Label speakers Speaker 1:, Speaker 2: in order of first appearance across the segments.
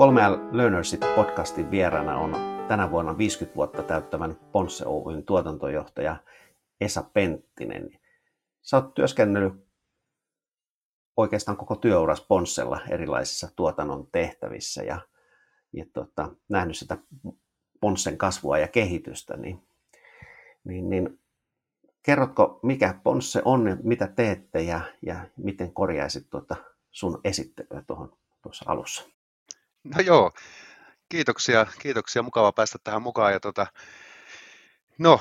Speaker 1: Kolme Learnersit podcastin vieraana on tänä vuonna 50 vuotta täyttävän Ponsse Oyn tuotantojohtaja Esa Penttinen. Sä oot työskennellyt oikeastaan koko työuras Ponssella erilaisissa tuotannon tehtävissä ja, ja tota, nähnyt sitä Ponssen kasvua ja kehitystä, niin, niin, niin kerrotko, mikä Ponsse on mitä teette ja, ja miten korjaisit tuota sun esittelyä tuohon tuossa alussa?
Speaker 2: No joo, kiitoksia, kiitoksia. Mukava päästä tähän mukaan. Ja tota, no,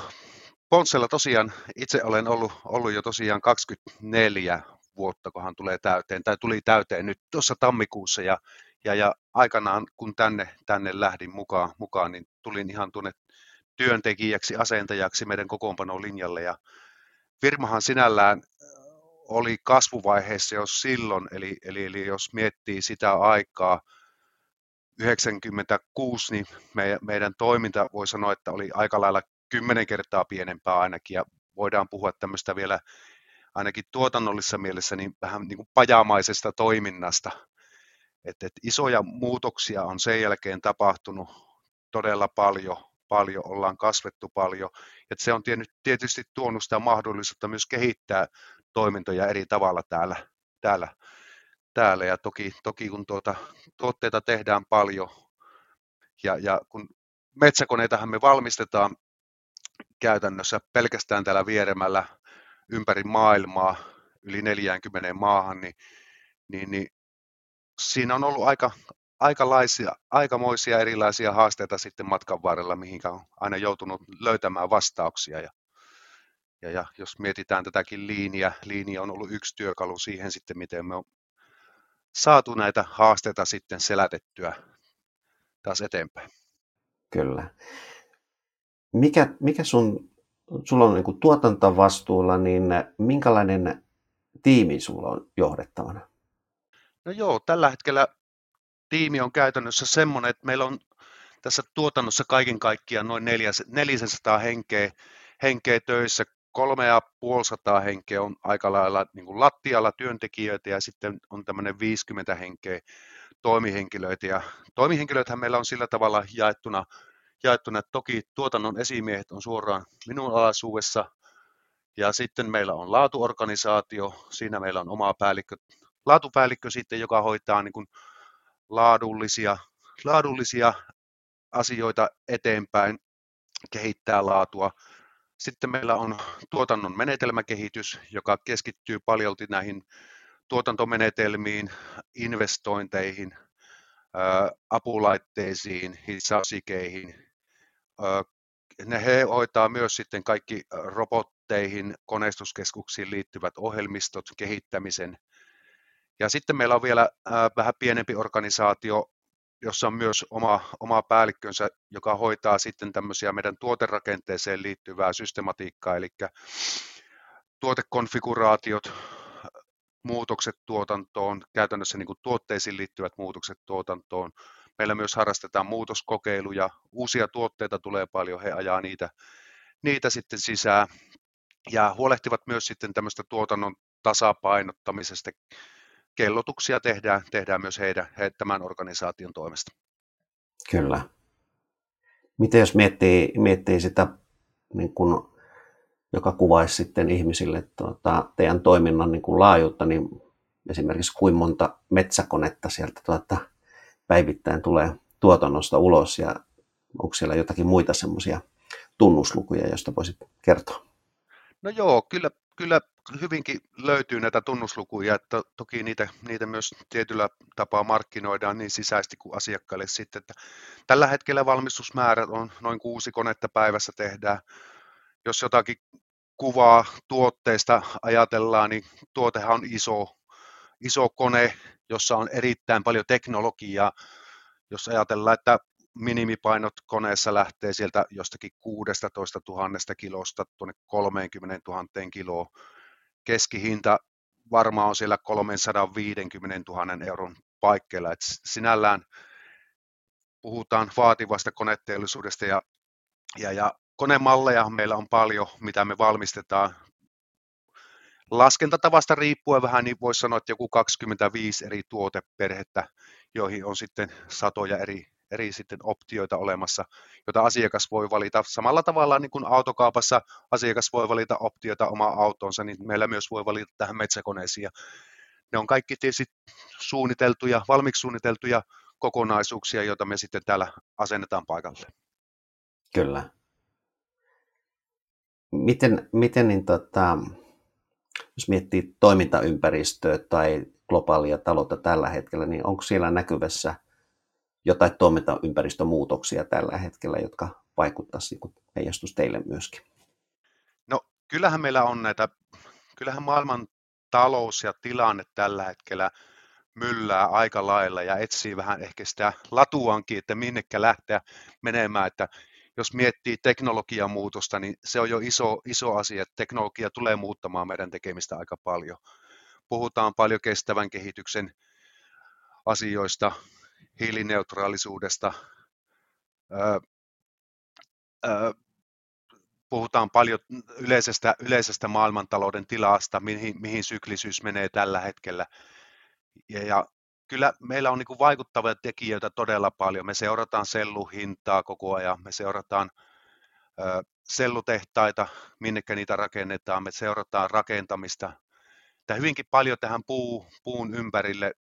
Speaker 2: Ponssella tosiaan itse olen ollut, ollut jo tosiaan 24 vuotta, kohan tulee täyteen, tai tuli täyteen nyt tuossa tammikuussa, ja, ja, ja aikanaan kun tänne, tänne lähdin mukaan, mukaan, niin tulin ihan tuonne työntekijäksi, asentajaksi meidän kokoonpanon linjalle, ja firmahan sinällään oli kasvuvaiheessa jo silloin, eli, eli, eli jos miettii sitä aikaa, 96, niin me, meidän toiminta voi sanoa, että oli aika lailla kymmenen kertaa pienempää ainakin, ja voidaan puhua tämmöistä vielä ainakin tuotannollisessa mielessä niin vähän niin kuin pajamaisesta toiminnasta. Et, et isoja muutoksia on sen jälkeen tapahtunut todella paljon, paljon ollaan kasvettu paljon, ja se on tietysti tuonut sitä mahdollisuutta myös kehittää toimintoja eri tavalla täällä, täällä täällä ja toki, toki kun tuota, tuotteita tehdään paljon ja, ja kun metsäkoneitahan me valmistetaan käytännössä pelkästään täällä vieremällä ympäri maailmaa yli 40 maahan, niin, niin, niin siinä on ollut aika, aikalaisia, aikamoisia erilaisia haasteita sitten matkan varrella, mihin on aina joutunut löytämään vastauksia. Ja, ja, ja jos mietitään tätäkin liiniä, liini on ollut yksi työkalu siihen sitten, miten me on saatu näitä haasteita sitten selätettyä taas eteenpäin.
Speaker 1: Kyllä. Mikä, mikä sun, sulla on niin tuotantovastuulla, niin minkälainen tiimi sulla on johdettavana?
Speaker 2: No joo, tällä hetkellä tiimi on käytännössä semmoinen, että meillä on tässä tuotannossa kaiken kaikkiaan noin 400 henkeä, henkeä töissä kolme ja puolisataa henkeä on aika lailla niin kuin lattialla työntekijöitä ja sitten on tämmöinen 50 henkeä toimihenkilöitä. Ja toimihenkilöitähän meillä on sillä tavalla jaettuna, jaettuna, että toki tuotannon esimiehet on suoraan minun alaisuudessa ja sitten meillä on laatuorganisaatio, siinä meillä on oma päällikkö, laatupäällikkö sitten, joka hoitaa niin kuin laadullisia, laadullisia asioita eteenpäin, kehittää laatua. Sitten meillä on tuotannon menetelmäkehitys, joka keskittyy paljolti näihin tuotantomenetelmiin, investointeihin, apulaitteisiin, hitsausikeihin. Ne he hoitaa myös sitten kaikki robotteihin, koneistuskeskuksiin liittyvät ohjelmistot, kehittämisen. Ja sitten meillä on vielä vähän pienempi organisaatio, jossa on myös oma, oma päällikkönsä, joka hoitaa sitten tämmöisiä meidän tuoterakenteeseen liittyvää systematiikkaa, eli tuotekonfiguraatiot, muutokset tuotantoon, käytännössä niin kuin tuotteisiin liittyvät muutokset tuotantoon. Meillä myös harrastetaan muutoskokeiluja, uusia tuotteita tulee paljon, he ajaa niitä, niitä sitten sisään ja huolehtivat myös sitten tämmöistä tuotannon tasapainottamisesta, kellotuksia tehdään, tehdään myös heidän, he, tämän organisaation toimesta.
Speaker 1: Kyllä. Miten jos miettii, miettii sitä, niin kun, joka kuvaisi sitten ihmisille tuota, teidän toiminnan niin kun laajuutta, niin esimerkiksi kuinka monta metsäkonetta sieltä tuota, päivittäin tulee tuotannosta ulos ja onko siellä jotakin muita semmoisia tunnuslukuja, joista voisit kertoa?
Speaker 2: No joo, kyllä, kyllä hyvinkin löytyy näitä tunnuslukuja, että toki niitä, niitä myös tietyllä tapaa markkinoidaan niin sisäisesti kuin asiakkaille sitten. Että tällä hetkellä valmistusmäärät on noin kuusi konetta päivässä tehdään. Jos jotakin kuvaa tuotteesta ajatellaan, niin tuotehan on iso, iso kone, jossa on erittäin paljon teknologiaa. Jos ajatellaan, että minimipainot koneessa lähtee sieltä jostakin 16 000 kilosta tuonne 30 000 kiloon, keskihinta varmaan on siellä 350 000 euron paikkeilla. Et sinällään puhutaan vaativasta koneteollisuudesta ja, ja, ja konemalleja meillä on paljon, mitä me valmistetaan. Laskentatavasta riippuen vähän, niin voisi sanoa, että joku 25 eri tuoteperhettä, joihin on sitten satoja eri, eri sitten optioita olemassa, joita asiakas voi valita samalla tavalla niin kuin autokaupassa asiakas voi valita optioita omaa autonsa, niin meillä myös voi valita tähän metsäkoneisiin. Ja ne on kaikki tietysti suunniteltuja, valmiiksi suunniteltuja kokonaisuuksia, joita me sitten täällä asennetaan paikalle.
Speaker 1: Kyllä. Miten, miten niin tota, jos miettii toimintaympäristöä tai globaalia taloutta tällä hetkellä, niin onko siellä näkyvässä jotain toimintaympäristömuutoksia tällä hetkellä, jotka vaikuttaisi niin heijastus teille myöskin?
Speaker 2: No kyllähän meillä on näitä, kyllähän maailman talous ja tilanne tällä hetkellä myllää aika lailla ja etsii vähän ehkä sitä latuankin, että minnekä lähteä menemään, että jos miettii teknologian muutosta, niin se on jo iso, iso asia, että teknologia tulee muuttamaan meidän tekemistä aika paljon. Puhutaan paljon kestävän kehityksen asioista, hiilineutraalisuudesta, öö, puhutaan paljon yleisestä, yleisestä maailmantalouden tilasta, mihin, mihin syklisyys menee tällä hetkellä. Ja, ja kyllä meillä on niin vaikuttavia tekijöitä todella paljon. Me seurataan selluhintaa koko ajan, me seurataan ö, sellutehtaita, minnekä niitä rakennetaan, me seurataan rakentamista. Tämä hyvinkin paljon tähän puu, puun ympärille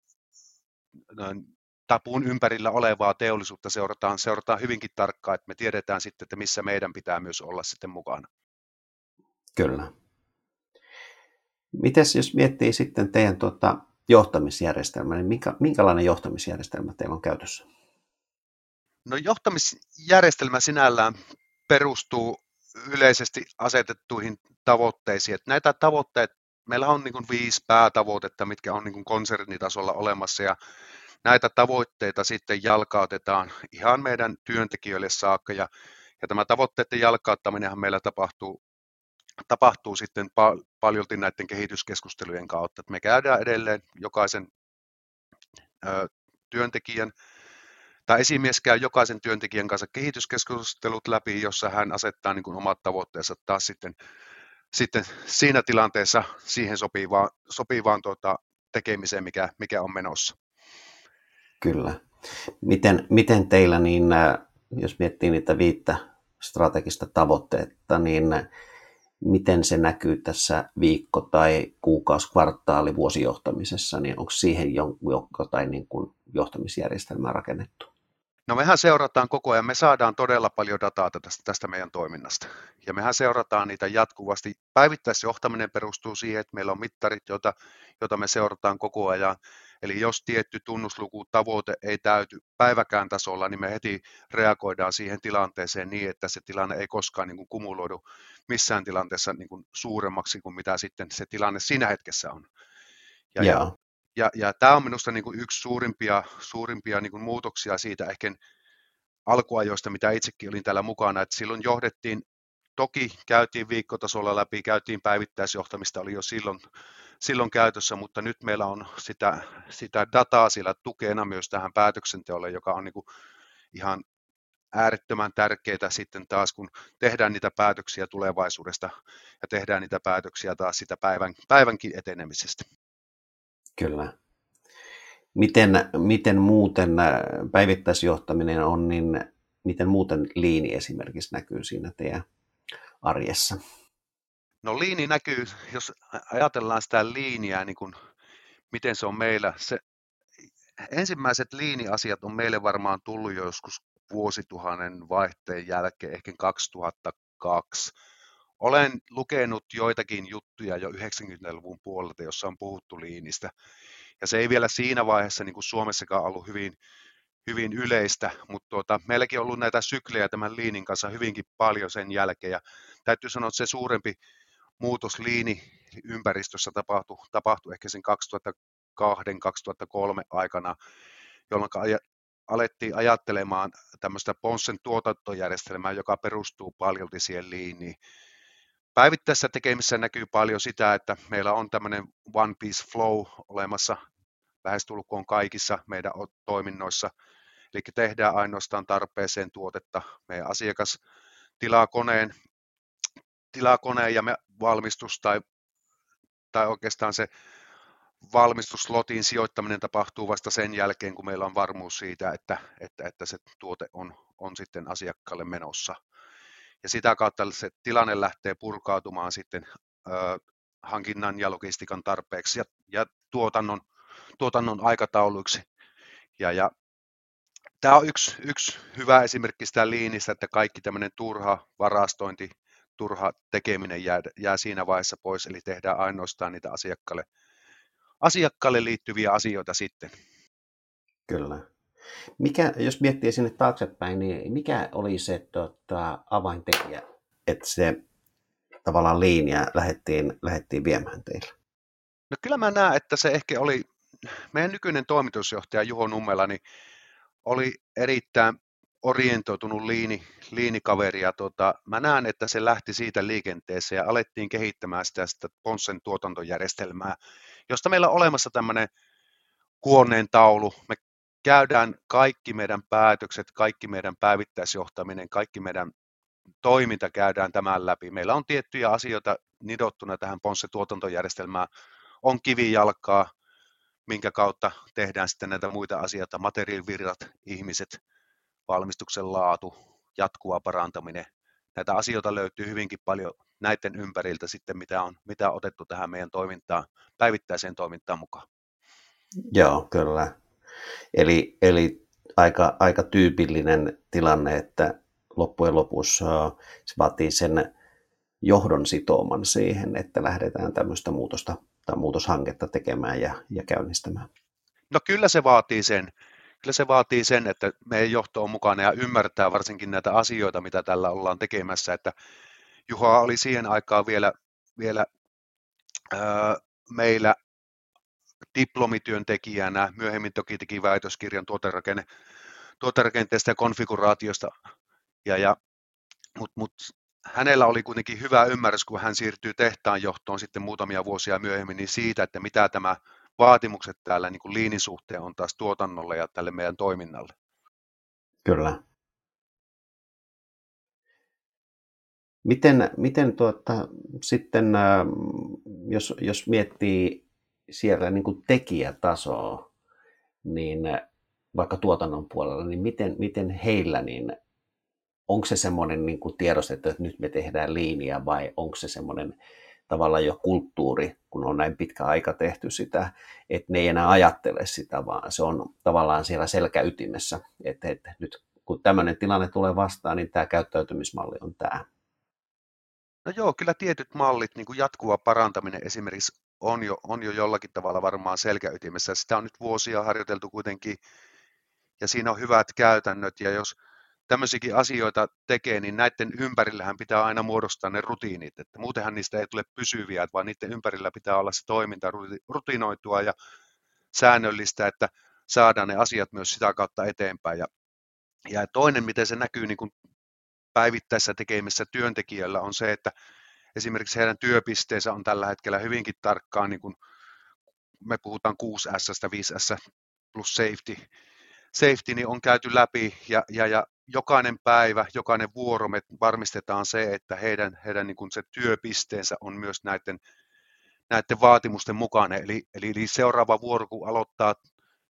Speaker 2: tai puun ympärillä olevaa teollisuutta seurataan, seurataan hyvinkin tarkkaan, että me tiedetään sitten, että missä meidän pitää myös olla sitten mukana.
Speaker 1: Kyllä. Mites jos miettii sitten teidän tuota, johtamisjärjestelmä, niin minkä, minkälainen johtamisjärjestelmä teillä on käytössä?
Speaker 2: No johtamisjärjestelmä sinällään perustuu yleisesti asetettuihin tavoitteisiin. Että näitä tavoitteita, meillä on niin viisi päätavoitetta, mitkä on niin konsernitasolla olemassa ja näitä tavoitteita sitten jalkautetaan ihan meidän työntekijöille saakka ja, ja tämä tavoitteiden jalkauttaminen meillä tapahtuu tapahtuu sitten pal- paljolti näiden kehityskeskustelujen kautta. Me käydään edelleen jokaisen ö, työntekijän tai esimies käy jokaisen työntekijän kanssa kehityskeskustelut läpi, jossa hän asettaa niin kuin omat tavoitteensa taas sitten, sitten siinä tilanteessa siihen sopivaan, sopivaan tuota, tekemiseen, mikä, mikä on menossa.
Speaker 1: Kyllä. Miten, miten teillä, niin, jos miettii niitä viittä strategista tavoitteetta, niin miten se näkyy tässä viikko- tai kuukausi-, kvartaali-, vuosijohtamisessa, niin onko siihen jotain niin kuin johtamisjärjestelmää rakennettu?
Speaker 2: No mehän seurataan koko ajan, me saadaan todella paljon dataa tästä, tästä meidän toiminnasta. Ja mehän seurataan niitä jatkuvasti. Päivittäisjohtaminen perustuu siihen, että meillä on mittarit, joita, joita me seurataan koko ajan. Eli jos tietty tunnusluku tavoite ei täyty päiväkään tasolla, niin me heti reagoidaan siihen tilanteeseen niin, että se tilanne ei koskaan niin kuin kumuloidu missään tilanteessa niin kuin suuremmaksi kuin mitä sitten se tilanne siinä hetkessä on. Ja, ja, ja, ja tämä on minusta niin kuin yksi suurimpia, suurimpia niin kuin muutoksia siitä ehkä alkuajoista, mitä itsekin olin täällä mukana, että silloin johdettiin, toki käytiin viikkotasolla läpi, käytiin päivittäisjohtamista, oli jo silloin, silloin käytössä, mutta nyt meillä on sitä, sitä dataa siellä tukena myös tähän päätöksenteolle, joka on niin kuin ihan äärettömän tärkeää sitten taas, kun tehdään niitä päätöksiä tulevaisuudesta ja tehdään niitä päätöksiä taas sitä päivän, päivänkin etenemisestä.
Speaker 1: Kyllä. Miten, miten muuten äh, päivittäisjohtaminen on, niin miten muuten liini esimerkiksi näkyy siinä teidän arjessa?
Speaker 2: No liini näkyy, jos ajatellaan sitä liiniä, niin kuin, miten se on meillä. Se, ensimmäiset liiniasiat on meille varmaan tullut jo joskus vuosituhannen vaihteen jälkeen, ehkä 2002. Olen lukenut joitakin juttuja jo 90-luvun puolelta, jossa on puhuttu liinistä. Ja se ei vielä siinä vaiheessa niin kuin Suomessakaan ollut hyvin, hyvin yleistä, mutta tuota, meilläkin on ollut näitä syklejä tämän liinin kanssa hyvinkin paljon sen jälkeen. Ja täytyy sanoa, että se suurempi muutos liini ympäristössä tapahtui, tapahtui ehkä sen 2002-2003 aikana, jolloin alettiin ajattelemaan tämmöistä Ponssen tuotantojärjestelmää, joka perustuu paljon siihen liiniin. Päivittäisessä tekemisessä näkyy paljon sitä, että meillä on tämmöinen One Piece Flow olemassa lähestulkoon kaikissa meidän toiminnoissa. Eli tehdään ainoastaan tarpeeseen tuotetta. Meidän asiakas tilaa koneen, tilaa koneen ja me valmistus tai, tai oikeastaan se valmistuslotin sijoittaminen tapahtuu vasta sen jälkeen, kun meillä on varmuus siitä, että, että, että se tuote on, on sitten asiakkaalle menossa. Ja sitä kautta se tilanne lähtee purkautumaan sitten ö, hankinnan ja logistiikan tarpeeksi ja, ja tuotannon, tuotannon aikatauluiksi. Ja, ja tämä on yksi, yksi hyvä esimerkki sitä liinistä, että kaikki tämmöinen turha varastointi, turha tekeminen jää, jää siinä vaiheessa pois, eli tehdään ainoastaan niitä asiakkaalle, asiakkaalle liittyviä asioita sitten.
Speaker 1: Kyllä. Mikä, jos miettii sinne taaksepäin, niin mikä oli se tota, avaintekijä, että se tavallaan linja lähdettiin, lähdettiin viemään teille?
Speaker 2: No kyllä mä näen, että se ehkä oli, meidän nykyinen toimitusjohtaja Juho Nummela, niin oli erittäin orientoitunut liini, liinikaveri ja tota, mä näen, että se lähti siitä liikenteeseen ja alettiin kehittämään sitä, sitä Ponssen tuotantojärjestelmää, josta meillä on olemassa tämmöinen huoneen taulu. Me käydään kaikki meidän päätökset, kaikki meidän päivittäisjohtaminen, kaikki meidän toiminta käydään tämän läpi. Meillä on tiettyjä asioita nidottuna tähän Ponsse tuotantojärjestelmään. On kivijalkaa, minkä kautta tehdään sitten näitä muita asioita, materiaalivirrat, ihmiset, valmistuksen laatu, jatkuva parantaminen. Näitä asioita löytyy hyvinkin paljon näiden ympäriltä sitten, mitä on, mitä on otettu tähän meidän toimintaan, päivittäiseen toimintaan mukaan.
Speaker 1: Joo, kyllä. Eli, eli aika, aika tyypillinen tilanne, että loppujen lopussa se vaatii sen johdon sitooman siihen, että lähdetään tämmöistä muutosta tai muutoshanketta tekemään ja, ja käynnistämään.
Speaker 2: No kyllä se vaatii sen. Kyllä se vaatii sen, että meidän johto on mukana ja ymmärtää varsinkin näitä asioita, mitä tällä ollaan tekemässä. Että Juha oli siihen aikaan vielä, vielä ää, meillä diplomityöntekijänä, myöhemmin toki teki väitöskirjan tuoterakenne, tuoterakenteesta ja konfiguraatiosta, ja, ja, mutta mut, hänellä oli kuitenkin hyvä ymmärrys, kun hän siirtyy tehtaan johtoon sitten muutamia vuosia myöhemmin, niin siitä, että mitä tämä vaatimukset täällä niin kuin liinin suhteen on taas tuotannolle ja tälle meidän toiminnalle.
Speaker 1: Kyllä. Miten, miten tuota, sitten, jos, jos miettii siellä niin kuin tekijätasoa, niin vaikka tuotannon puolella, niin miten, miten heillä, niin onko se semmoinen niin tiedostettu, että nyt me tehdään liinia vai onko se semmoinen tavallaan jo kulttuuri, kun on näin pitkä aika tehty sitä, että ne ei enää ajattele sitä, vaan se on tavallaan siellä selkäytimessä, että, että nyt kun tämmöinen tilanne tulee vastaan, niin tämä käyttäytymismalli on tämä.
Speaker 2: No joo, kyllä tietyt mallit, niin kuin jatkuva parantaminen esimerkiksi on jo, on jo jollakin tavalla varmaan selkäytimessä. Sitä on nyt vuosia harjoiteltu kuitenkin, ja siinä on hyvät käytännöt, ja jos tämmöisiäkin asioita tekee, niin näiden ympärillähän pitää aina muodostaa ne rutiinit, että muutenhan niistä ei tule pysyviä, vaan niiden ympärillä pitää olla se toiminta rutinoitua ja säännöllistä, että saadaan ne asiat myös sitä kautta eteenpäin. Ja, ja toinen, miten se näkyy niin kuin päivittäisessä tekemissä työntekijöillä on se, että esimerkiksi heidän työpisteensä on tällä hetkellä hyvinkin tarkkaan, niin kuin me puhutaan 6S, 5S plus safety, safety niin on käyty läpi ja, ja, ja jokainen päivä, jokainen vuoro me varmistetaan se, että heidän, heidän niin kuin se työpisteensä on myös näiden, näiden vaatimusten mukainen. Eli, eli, seuraava vuoro, kun aloittaa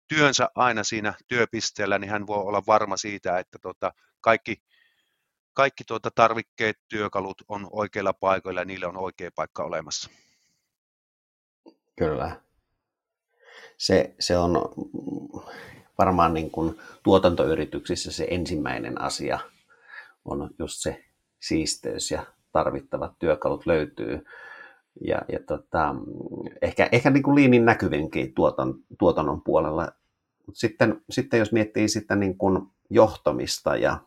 Speaker 2: työnsä aina siinä työpisteellä, niin hän voi olla varma siitä, että tota, kaikki, kaikki tuota tarvikkeet, työkalut on oikeilla paikoilla ja niille on oikea paikka olemassa.
Speaker 1: Kyllä. Se, se on varmaan niin kuin tuotantoyrityksissä se ensimmäinen asia on just se siisteys ja tarvittavat työkalut löytyy. Ja, ja tota, ehkä, ehkä niin kuin liinin näkyvinkin tuoton, tuotannon puolella. Mut sitten, sitten jos miettii sitä niin kuin johtamista ja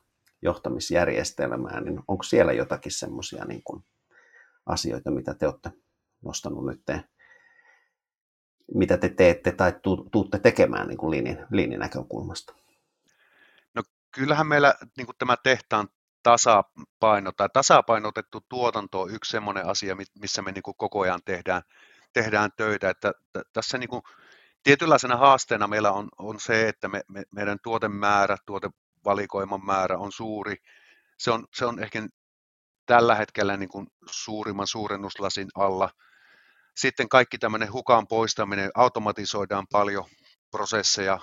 Speaker 1: johtamisjärjestelmää, niin onko siellä jotakin semmoisia niin asioita, mitä te olette nostanut nyt mitä te teette tai tuutte tekemään niin kuin liinin, liinin näkökulmasta?
Speaker 2: No kyllähän meillä niin kuin tämä tehtaan tasapaino tai tasapainotettu tuotanto on yksi sellainen asia, missä me niin kuin koko ajan tehdään, tehdään töitä. Että t- tässä niin kuin tietynlaisena haasteena meillä on, on se, että me, me, meidän tuotemäärä, tuotevalikoiman määrä on suuri. Se on, se on ehkä tällä hetkellä niin kuin suurimman suurennuslasin alla – sitten kaikki tämmöinen hukan poistaminen, automatisoidaan paljon prosesseja,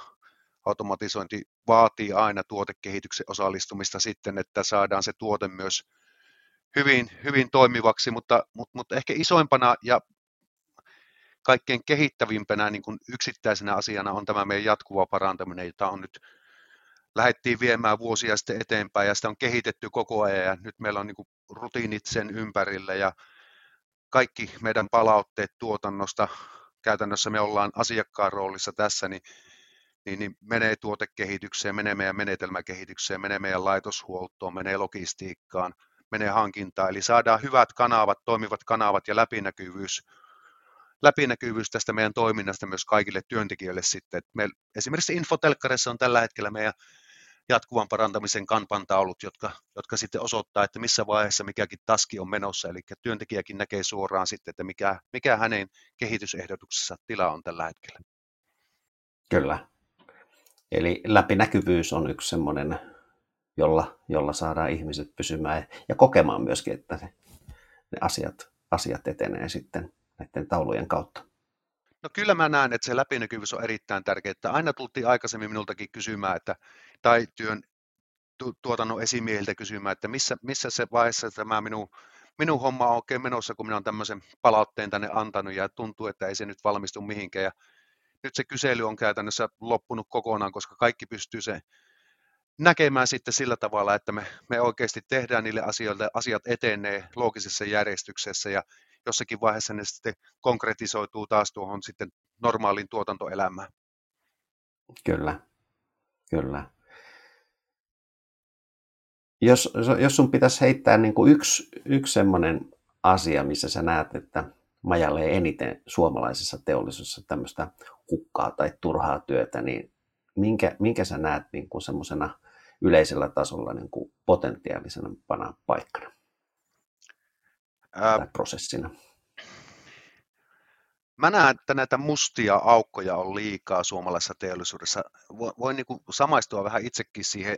Speaker 2: automatisointi vaatii aina tuotekehityksen osallistumista sitten, että saadaan se tuote myös hyvin, hyvin toimivaksi, mutta, mutta, mutta ehkä isoimpana ja kaikkein kehittävimpänä niin kuin yksittäisenä asiana on tämä meidän jatkuva parantaminen, jota on nyt lähdettiin viemään vuosia sitten eteenpäin ja sitä on kehitetty koko ajan ja nyt meillä on niin kuin rutiinit sen ympärillä ja kaikki meidän palautteet tuotannosta, käytännössä me ollaan asiakkaan roolissa tässä, niin, niin, niin menee tuotekehitykseen, menee meidän menetelmäkehitykseen, menee meidän laitoshuoltoon, menee logistiikkaan, menee hankintaan, eli saadaan hyvät kanavat, toimivat kanavat ja läpinäkyvyys, läpinäkyvyys tästä meidän toiminnasta myös kaikille työntekijöille sitten. Me, esimerkiksi Infotelkkarissa on tällä hetkellä meidän jatkuvan parantamisen kanpantaulut, jotka, jotka sitten osoittaa, että missä vaiheessa mikäkin taski on menossa, eli työntekijäkin näkee suoraan sitten, että mikä, mikä hänen kehitysehdotuksessa tila on tällä hetkellä.
Speaker 1: Kyllä. Eli läpinäkyvyys on yksi semmoinen, jolla, jolla saadaan ihmiset pysymään ja kokemaan myöskin, että ne, ne asiat, asiat etenee sitten näiden taulujen kautta.
Speaker 2: No kyllä mä näen, että se läpinäkyvyys on erittäin tärkeää. Aina tultiin aikaisemmin minultakin kysymään, että, tai työn tu, tuotannon esimiehiltä kysymään, että missä, missä se vaiheessa tämä minun, minun homma on oikein menossa, kun minä olen tämmöisen palautteen tänne antanut ja tuntuu, että ei se nyt valmistu mihinkään. Ja nyt se kysely on käytännössä loppunut kokonaan, koska kaikki pystyy se näkemään sitten sillä tavalla, että me, me oikeasti tehdään niille asioille, asiat etenee loogisessa järjestyksessä ja jossakin vaiheessa ne sitten konkretisoituu taas tuohon sitten normaaliin tuotantoelämään.
Speaker 1: Kyllä, kyllä. Jos, jos sun pitäisi heittää niin kuin yksi, yksi semmoinen asia, missä sä näet, että majalee eniten suomalaisessa teollisuudessa tämmöistä hukkaa tai turhaa työtä, niin minkä, minkä sä näet niin kuin semmoisena yleisellä tasolla niin kuin potentiaalisena paikkana? Ää, prosessina?
Speaker 2: Mä näen, että näitä mustia aukkoja on liikaa suomalaisessa teollisuudessa. Voin niin samaistua vähän itsekin siihen,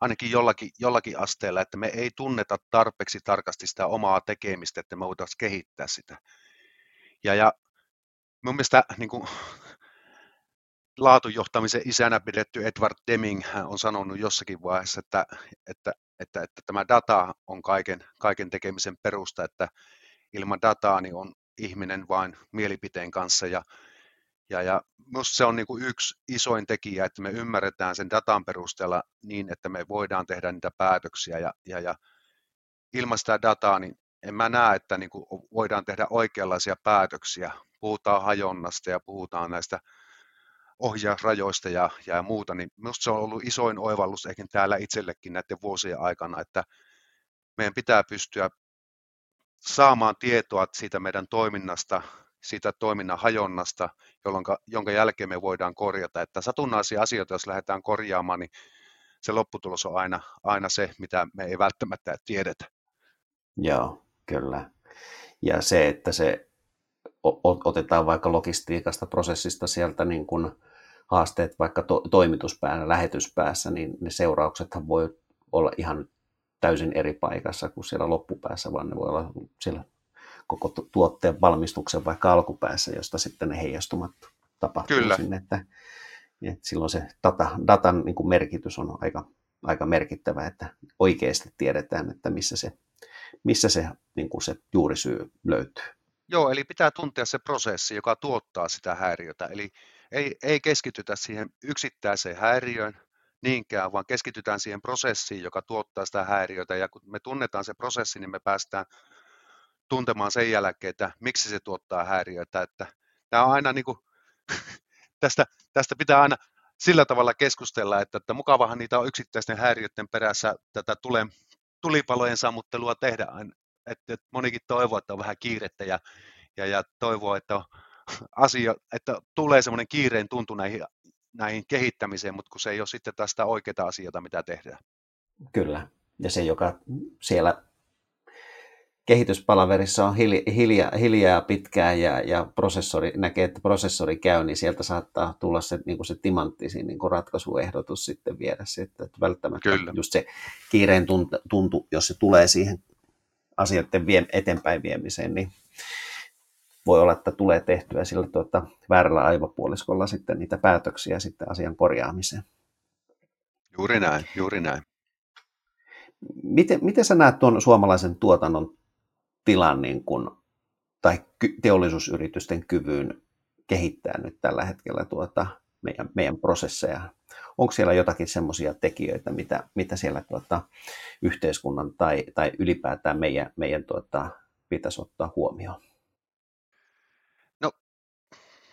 Speaker 2: ainakin jollakin, jollakin asteella, että me ei tunneta tarpeeksi tarkasti sitä omaa tekemistä, että me voitaisiin kehittää sitä. Ja, ja mun mielestä niin kuin, laatujohtamisen isänä pidetty Edward Deming on sanonut jossakin vaiheessa, että, että että, että tämä data on kaiken, kaiken tekemisen perusta, että ilman dataa niin on ihminen vain mielipiteen kanssa ja, ja, ja minusta se on niin kuin yksi isoin tekijä, että me ymmärretään sen datan perusteella niin, että me voidaan tehdä niitä päätöksiä ja, ja, ja ilman sitä dataa, niin en mä näe, että niin kuin voidaan tehdä oikeanlaisia päätöksiä. Puhutaan hajonnasta ja puhutaan näistä ohjausrajoista ja, ja muuta, niin minusta se on ollut isoin oivallus ehkä täällä itsellekin näiden vuosien aikana, että meidän pitää pystyä saamaan tietoa siitä meidän toiminnasta, siitä toiminnan hajonnasta, jolloin, jonka jälkeen me voidaan korjata. Että satunnaisia asioita, jos lähdetään korjaamaan, niin se lopputulos on aina, aina se, mitä me ei välttämättä tiedetä.
Speaker 1: Joo, kyllä. Ja se, että se otetaan vaikka logistiikasta, prosessista sieltä niin kuin haasteet vaikka to, toimituspäässä, lähetyspäässä, niin ne seurauksethan voi olla ihan täysin eri paikassa kuin siellä loppupäässä, vaan ne voi olla siellä koko tuotteen valmistuksen vaikka alkupäässä, josta sitten ne heijastumat tapahtuu Kyllä. sinne, että, että silloin se data, datan niin kuin merkitys on aika, aika merkittävä, että oikeasti tiedetään, että missä se, missä se, niin kuin se juurisyy löytyy.
Speaker 2: Joo, eli pitää tuntea se prosessi, joka tuottaa sitä häiriötä. Eli ei, ei keskitytä siihen yksittäiseen häiriöön niinkään, vaan keskitytään siihen prosessiin, joka tuottaa sitä häiriötä. Ja kun me tunnetaan se prosessi, niin me päästään tuntemaan sen jälkeen, että miksi se tuottaa häiriötä. Että tämä on aina niin kuin, tästä, tästä pitää aina sillä tavalla keskustella, että, että mukavahan niitä on yksittäisten häiriöiden perässä tätä tule, tulipalojen sammuttelua tehdä. Että, monikin toivoo, että on vähän kiirettä ja, ja, ja toivoo, että on asia, että tulee semmoinen kiireen tuntu näihin, näihin kehittämiseen, mutta kun se ei ole sitten tästä oikeaa asiaa, mitä tehdään.
Speaker 1: Kyllä, ja se, joka siellä kehityspalaverissa on hiljaa, hiljaa pitkään ja, ja prosessori näkee, että prosessori käy, niin sieltä saattaa tulla se, niin kuin se timanttisin niin kuin ratkaisuehdotus sitten viedä sitten, että välttämättä Kyllä. just se kiireen tuntu, tuntu, jos se tulee siihen asioiden vie, eteenpäin viemiseen, niin voi olla, että tulee tehtyä sillä tuota, väärällä aivopuoliskolla sitten niitä päätöksiä sitten asian korjaamiseen.
Speaker 2: Juuri näin, juuri näin.
Speaker 1: Miten, miten sä näet tuon suomalaisen tuotannon tilan niin kun, tai teollisuusyritysten kyvyn kehittää nyt tällä hetkellä tuota, meidän, meidän prosesseja? Onko siellä jotakin semmoisia tekijöitä, mitä, mitä siellä tuota, yhteiskunnan tai, tai ylipäätään meidän, meidän tuota, pitäisi ottaa huomioon?
Speaker 2: No,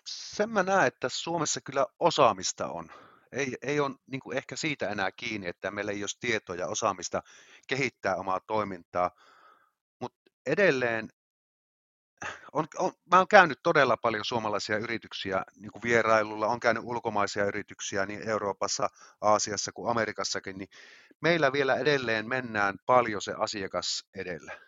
Speaker 2: sen mä näen, että Suomessa kyllä osaamista on. Ei, ei ole niin ehkä siitä enää kiinni, että meillä ei ole tietoa ja osaamista kehittää omaa toimintaa, mutta edelleen on, on, mä oon käynyt todella paljon suomalaisia yrityksiä niin kuin vierailulla, on käynyt ulkomaisia yrityksiä niin Euroopassa, Aasiassa kuin Amerikassakin, niin meillä vielä edelleen mennään paljon se asiakas edellä.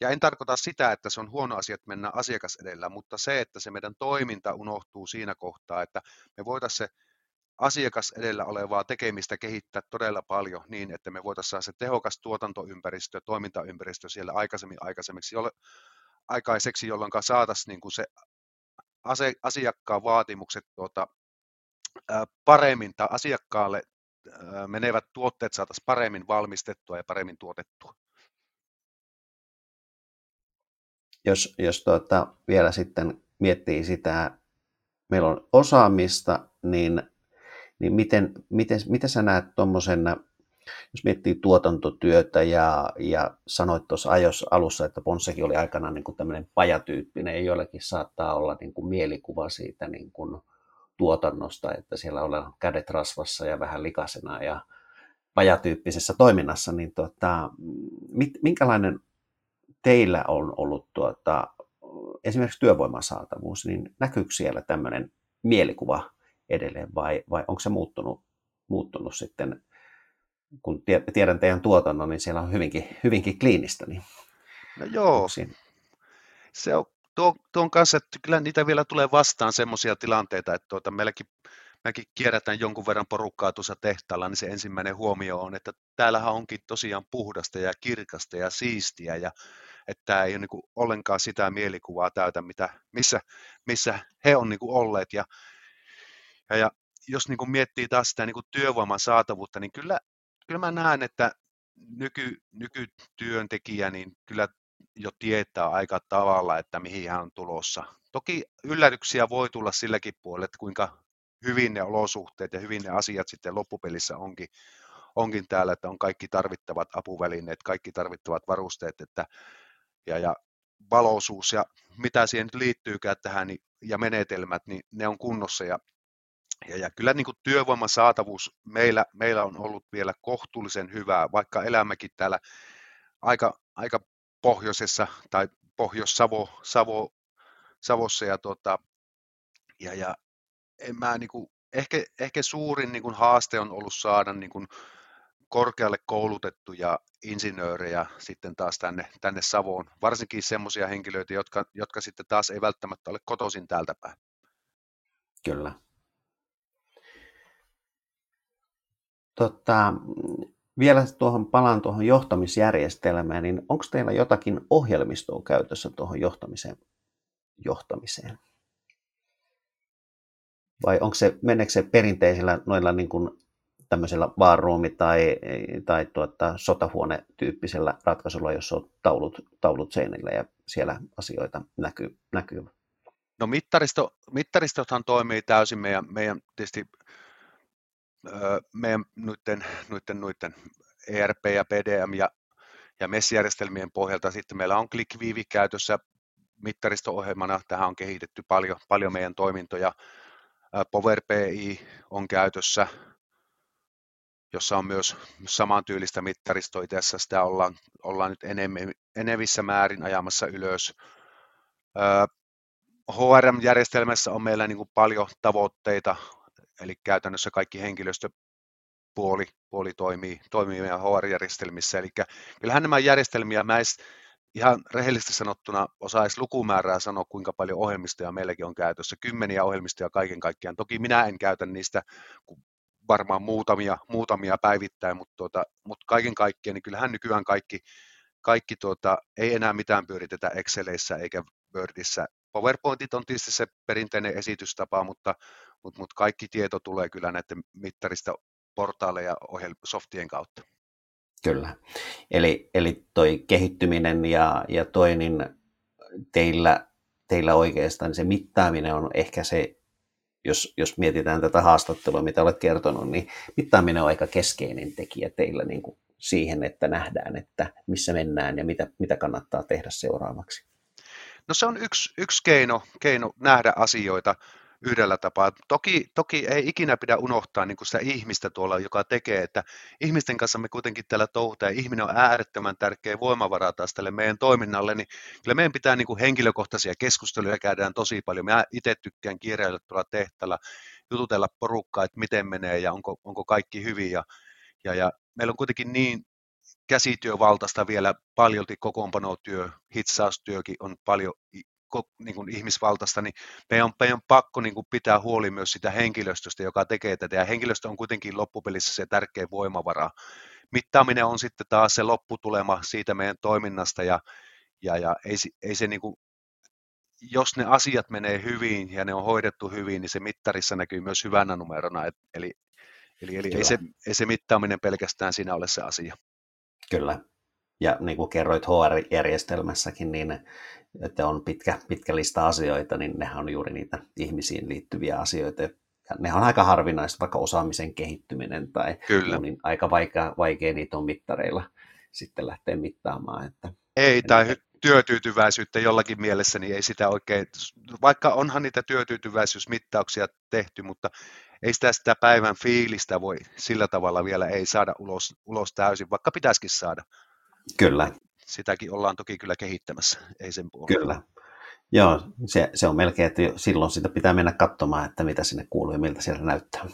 Speaker 2: Ja en tarkoita sitä, että se on huono asia, että mennään asiakas edellä, mutta se, että se meidän toiminta unohtuu siinä kohtaa, että me voitaisiin se asiakas edellä olevaa tekemistä kehittää todella paljon niin, että me voitaisiin saada se tehokas tuotantoympäristö, toimintaympäristö siellä aikaisemmin aikaisemmiksi, aikaiseksi, jolloin saataisiin niin kuin se ase, asiakkaan vaatimukset tuota, paremmin tai asiakkaalle menevät tuotteet saataisiin paremmin valmistettua ja paremmin tuotettua.
Speaker 1: Jos, jos tuota, vielä sitten miettii sitä, meillä on osaamista, niin, niin miten, miten, miten sä näet tuommoisen jos miettii tuotantotyötä ja, ja sanoit tuossa ajos alussa, että Ponssekin oli aikanaan niin kuin tämmöinen pajatyyppinen ja joillekin saattaa olla niin kuin mielikuva siitä niin kuin tuotannosta, että siellä ollaan kädet rasvassa ja vähän likasena ja pajatyyppisessä toiminnassa, niin tuota, minkälainen teillä on ollut tuota, esimerkiksi työvoiman saatavuus, niin näkyykö siellä tämmöinen mielikuva edelleen vai, vai onko se muuttunut, muuttunut sitten kun tiedän teidän tuotannon, niin siellä on hyvinkin, hyvinkin kliinistä. Niin
Speaker 2: no joo, se on, tuo, tuon kanssa, että kyllä niitä vielä tulee vastaan semmoisia tilanteita, että tuota, meilläkin mekin kierrätään jonkun verran porukkaa tuossa tehtaalla, niin se ensimmäinen huomio on, että täällähän onkin tosiaan puhdasta ja kirkasta ja siistiä ja että tämä ei ole niin kuin ollenkaan sitä mielikuvaa täytä, mitä, missä, missä he on niin kuin olleet. Ja, ja, ja jos niin kuin miettii taas sitä niin kuin työvoiman saatavuutta, niin kyllä kyllä mä näen, että nyky, nykytyöntekijä niin kyllä jo tietää aika tavalla, että mihin hän on tulossa. Toki yllätyksiä voi tulla silläkin puolella, että kuinka hyvin ne olosuhteet ja hyvin ne asiat sitten loppupelissä onkin, onkin täällä, että on kaikki tarvittavat apuvälineet, kaikki tarvittavat varusteet että, ja, ja valoisuus ja mitä siihen nyt liittyykään tähän niin, ja menetelmät, niin ne on kunnossa ja ja, ja kyllä niin kuin työvoiman saatavuus meillä, meillä on ollut vielä kohtuullisen hyvää, vaikka elämäkin täällä aika, aika pohjoisessa tai Pohjois-Savo, Savo, Savossa ja, tota, ja, ja en mä niin kuin, ehkä, ehkä suurin niin kuin haaste on ollut saada niin kuin korkealle koulutettuja insinöörejä sitten taas tänne, tänne Savoon, varsinkin semmoisia henkilöitä, jotka, jotka sitten taas ei välttämättä ole kotoisin täältä päin.
Speaker 1: Kyllä. Tota, vielä tuohon palaan tuohon johtamisjärjestelmään, niin onko teillä jotakin ohjelmistoa käytössä tuohon johtamiseen? johtamiseen? Vai onko se, meneekö se perinteisellä noilla niin kuin tämmöisellä vaaruumi- tai, tai tuota, sotahuone-tyyppisellä ratkaisulla, jossa on taulut, taulut seinillä ja siellä asioita näkyy? näkyy?
Speaker 2: No mittaristo, mittaristothan toimii täysin meidän, meidän tietysti meidän noiden, noiden, noiden ERP ja PDM ja, ja MES-järjestelmien pohjalta sitten meillä on ClickViivi käytössä mittaristo-ohjelmana. Tähän on kehitetty paljon, paljon meidän toimintoja. PowerPI on käytössä, jossa on myös samantyylistä mittaristoa. Itse asiassa sitä ollaan, ollaan nyt enemmän, enevissä määrin ajamassa ylös. HRM-järjestelmässä on meillä niin kuin paljon tavoitteita, eli käytännössä kaikki henkilöstöpuoli puoli toimii, toimii meidän HR-järjestelmissä. Eli kyllähän nämä järjestelmiä, mä edes ihan rehellisesti sanottuna osaa lukumäärää sanoa, kuinka paljon ohjelmistoja meilläkin on käytössä. Kymmeniä ohjelmistoja kaiken kaikkiaan. Toki minä en käytä niistä varmaan muutamia, muutamia päivittäin, mutta, tuota, mutta kaiken kaikkiaan, niin kyllähän nykyään kaikki, kaikki tuota, ei enää mitään pyöritetä Exceleissä eikä Wordissä PowerPointit on tietysti se perinteinen esitystapa, mutta, mutta, mutta kaikki tieto tulee kyllä näiden mittarista portaaleja softien kautta.
Speaker 1: Kyllä. Eli, eli toi kehittyminen ja, ja toi, niin teillä, teillä oikeastaan se mittaaminen on ehkä se, jos, jos mietitään tätä haastattelua, mitä olet kertonut, niin mittaaminen on aika keskeinen tekijä teillä niin kuin siihen, että nähdään, että missä mennään ja mitä, mitä kannattaa tehdä seuraavaksi.
Speaker 2: No se on yksi, yksi keino, keino nähdä asioita yhdellä tapaa. Toki, toki ei ikinä pidä unohtaa niin kuin sitä ihmistä tuolla, joka tekee, että ihmisten kanssa me kuitenkin täällä touhutaan, ja ihminen on äärettömän tärkeä voimavara taas tälle meidän toiminnalle, niin kyllä meidän pitää niin kuin henkilökohtaisia keskusteluja käydään tosi paljon. Mä itse tykkään kirjailla tuolla tehtävällä, jututella porukkaa, että miten menee ja onko, onko kaikki hyvin, ja, ja, ja meillä on kuitenkin niin käsityövaltaista vielä paljolti kokoonpanotyö, hitsaustyökin on paljon niin kuin ihmisvaltaista, niin meidän on, meidän on pakko niin kuin pitää huoli myös sitä henkilöstöstä, joka tekee tätä, ja henkilöstö on kuitenkin loppupelissä se tärkeä voimavara. Mittaaminen on sitten taas se lopputulema siitä meidän toiminnasta, ja, ja, ja ei, ei se niin kuin, jos ne asiat menee hyvin ja ne on hoidettu hyvin, niin se mittarissa näkyy myös hyvänä numerona, eli, eli, eli ei, se, ei se mittaaminen pelkästään siinä ole se asia.
Speaker 1: Kyllä, ja niin kuin kerroit HR-järjestelmässäkin, niin että on pitkä, pitkä lista asioita, niin nehän on juuri niitä ihmisiin liittyviä asioita. Ja ne on aika harvinaista, vaikka osaamisen kehittyminen tai Kyllä. niin aika vaikea, vaikea niitä on mittareilla sitten lähteä mittaamaan. Että,
Speaker 2: ei, tai hy- työtyytyväisyyttä jollakin mielessä, niin ei sitä oikein, vaikka onhan niitä työtyytyväisyysmittauksia tehty, mutta ei sitä, sitä päivän fiilistä voi sillä tavalla vielä ei saada ulos, ulos täysin, vaikka pitäisikin saada.
Speaker 1: Kyllä.
Speaker 2: Sitäkin ollaan toki kyllä kehittämässä, ei sen puolella.
Speaker 1: Kyllä. Joo, se, se on melkein, että silloin sitä pitää mennä katsomaan, että mitä sinne kuuluu ja miltä siellä näyttää.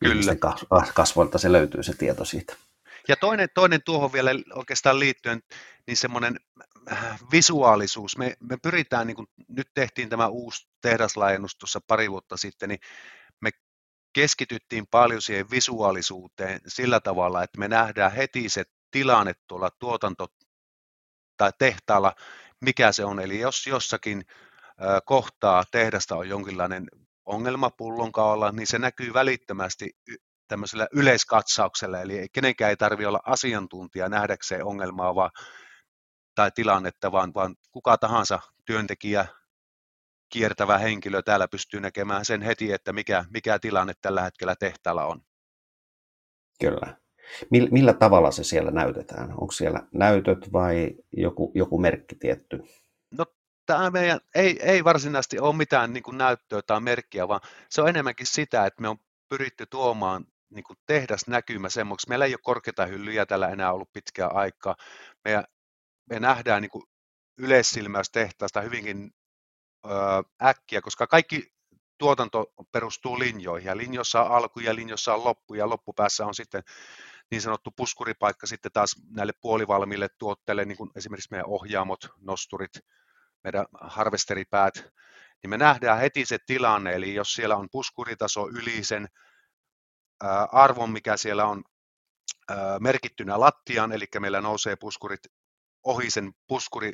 Speaker 1: Kyllä. kasvoilta se löytyy se tieto siitä.
Speaker 2: Ja toinen, toinen tuohon vielä oikeastaan liittyen, niin semmoinen äh, visuaalisuus. Me, me pyritään, niin kuin nyt tehtiin tämä uusi tehdaslaajennus tuossa pari vuotta sitten, niin keskityttiin paljon siihen visuaalisuuteen sillä tavalla, että me nähdään heti se tilanne tuolla tuotanto- tai tehtaalla, mikä se on. Eli jos jossakin kohtaa tehdasta on jonkinlainen ongelma pullonkaolla, niin se näkyy välittömästi tämmöisellä yleiskatsauksella, eli kenenkään ei tarvitse olla asiantuntija nähdäkseen ongelmaa vaan, tai tilannetta, vaan, vaan kuka tahansa työntekijä, kiertävä henkilö täällä pystyy näkemään sen heti, että mikä, mikä tilanne tällä hetkellä tehtaalla on.
Speaker 1: Kyllä. Millä tavalla se siellä näytetään? Onko siellä näytöt vai joku, joku merkki tietty?
Speaker 2: No tämä meidän ei, ei varsinaisesti ole mitään niin näyttöä tai merkkiä, vaan se on enemmänkin sitä, että me on pyritty tuomaan niin kuin näkymä semmoiksi. Meillä ei ole korkeita hyllyjä tällä enää ollut pitkää aikaa. Me, me nähdään niin kuin yleissilmäys tehtaasta hyvinkin äkkiä, koska kaikki tuotanto perustuu linjoihin ja linjossa on alku ja linjossa on loppu ja loppupäässä on sitten niin sanottu puskuripaikka sitten taas näille puolivalmiille tuotteille, niin kuin esimerkiksi meidän ohjaamot, nosturit, meidän harvesteripäät, niin me nähdään heti se tilanne, eli jos siellä on puskuritaso yli sen arvon, mikä siellä on merkittynä lattiaan, eli meillä nousee puskurit ohi sen puskuri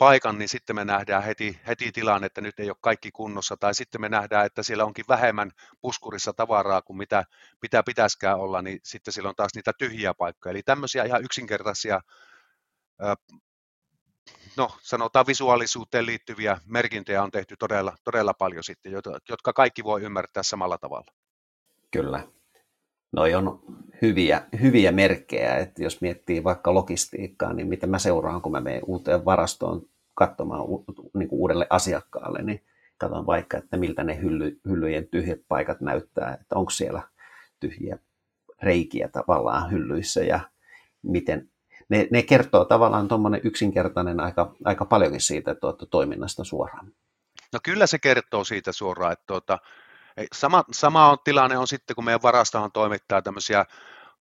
Speaker 2: paikan, niin sitten me nähdään heti, heti tilanne, että nyt ei ole kaikki kunnossa, tai sitten me nähdään, että siellä onkin vähemmän puskurissa tavaraa kuin mitä, mitä pitäisikään olla, niin sitten siellä on taas niitä tyhjiä paikkoja. Eli tämmöisiä ihan yksinkertaisia, no sanotaan visuaalisuuteen liittyviä merkintöjä on tehty todella, todella paljon sitten, jotka kaikki voi ymmärtää samalla tavalla.
Speaker 1: Kyllä. Noi on hyviä, hyviä merkkejä, että jos miettii vaikka logistiikkaa, niin mitä mä seuraan, kun mä menen uuteen varastoon katsomaan niin kuin uudelle asiakkaalle, niin katson vaikka, että miltä ne hylly, hyllyjen tyhjät paikat näyttää, että onko siellä tyhjiä reikiä tavallaan hyllyissä ja miten ne, ne kertoo tavallaan tuommoinen yksinkertainen aika, aika paljonkin siitä tuota, toiminnasta suoraan.
Speaker 2: No kyllä se kertoo siitä suoraan, että tuota, sama, sama on tilanne on sitten, kun meidän varastohan toimittaa tämmöisiä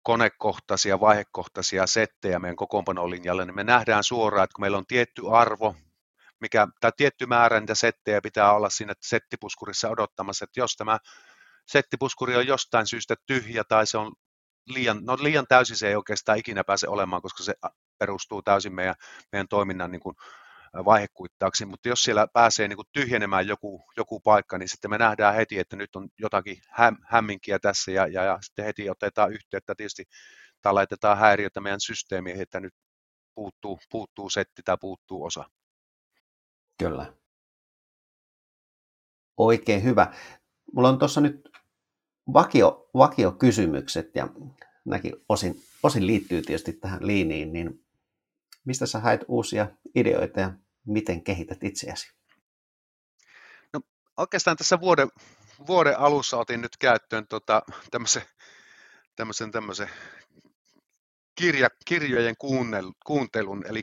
Speaker 2: konekohtaisia, vaihekohtaisia settejä meidän kokoonpanolinjalle, niin me nähdään suoraan, että kun meillä on tietty arvo, mikä, tai tietty määrä niitä settejä pitää olla siinä settipuskurissa odottamassa, että jos tämä settipuskuri on jostain syystä tyhjä tai se on liian, no liian täysin se ei oikeastaan ikinä pääse olemaan, koska se perustuu täysin meidän, meidän toiminnan niin kuin, vaihekuittauksiin, mutta jos siellä pääsee niin kuin tyhjenemään joku, joku paikka, niin sitten me nähdään heti, että nyt on jotakin häm, hämminkiä tässä ja, ja, ja sitten heti otetaan yhteyttä tietysti tai laitetaan häiriötä meidän systeemiin, että nyt puuttuu, puuttuu setti tai puuttuu osa.
Speaker 1: Kyllä. Oikein hyvä. Mulla on tuossa nyt vakio, vakiokysymykset ja näkin osin, osin liittyy tietysti tähän liiniin, niin mistä sä haet uusia ideoita ja miten kehität itseäsi?
Speaker 2: No, oikeastaan tässä vuoden, vuoden alussa otin nyt käyttöön tota, tämmöisen, tämmöisen, tämmöisen kirja, kirjojen kuunnel, kuuntelun, eli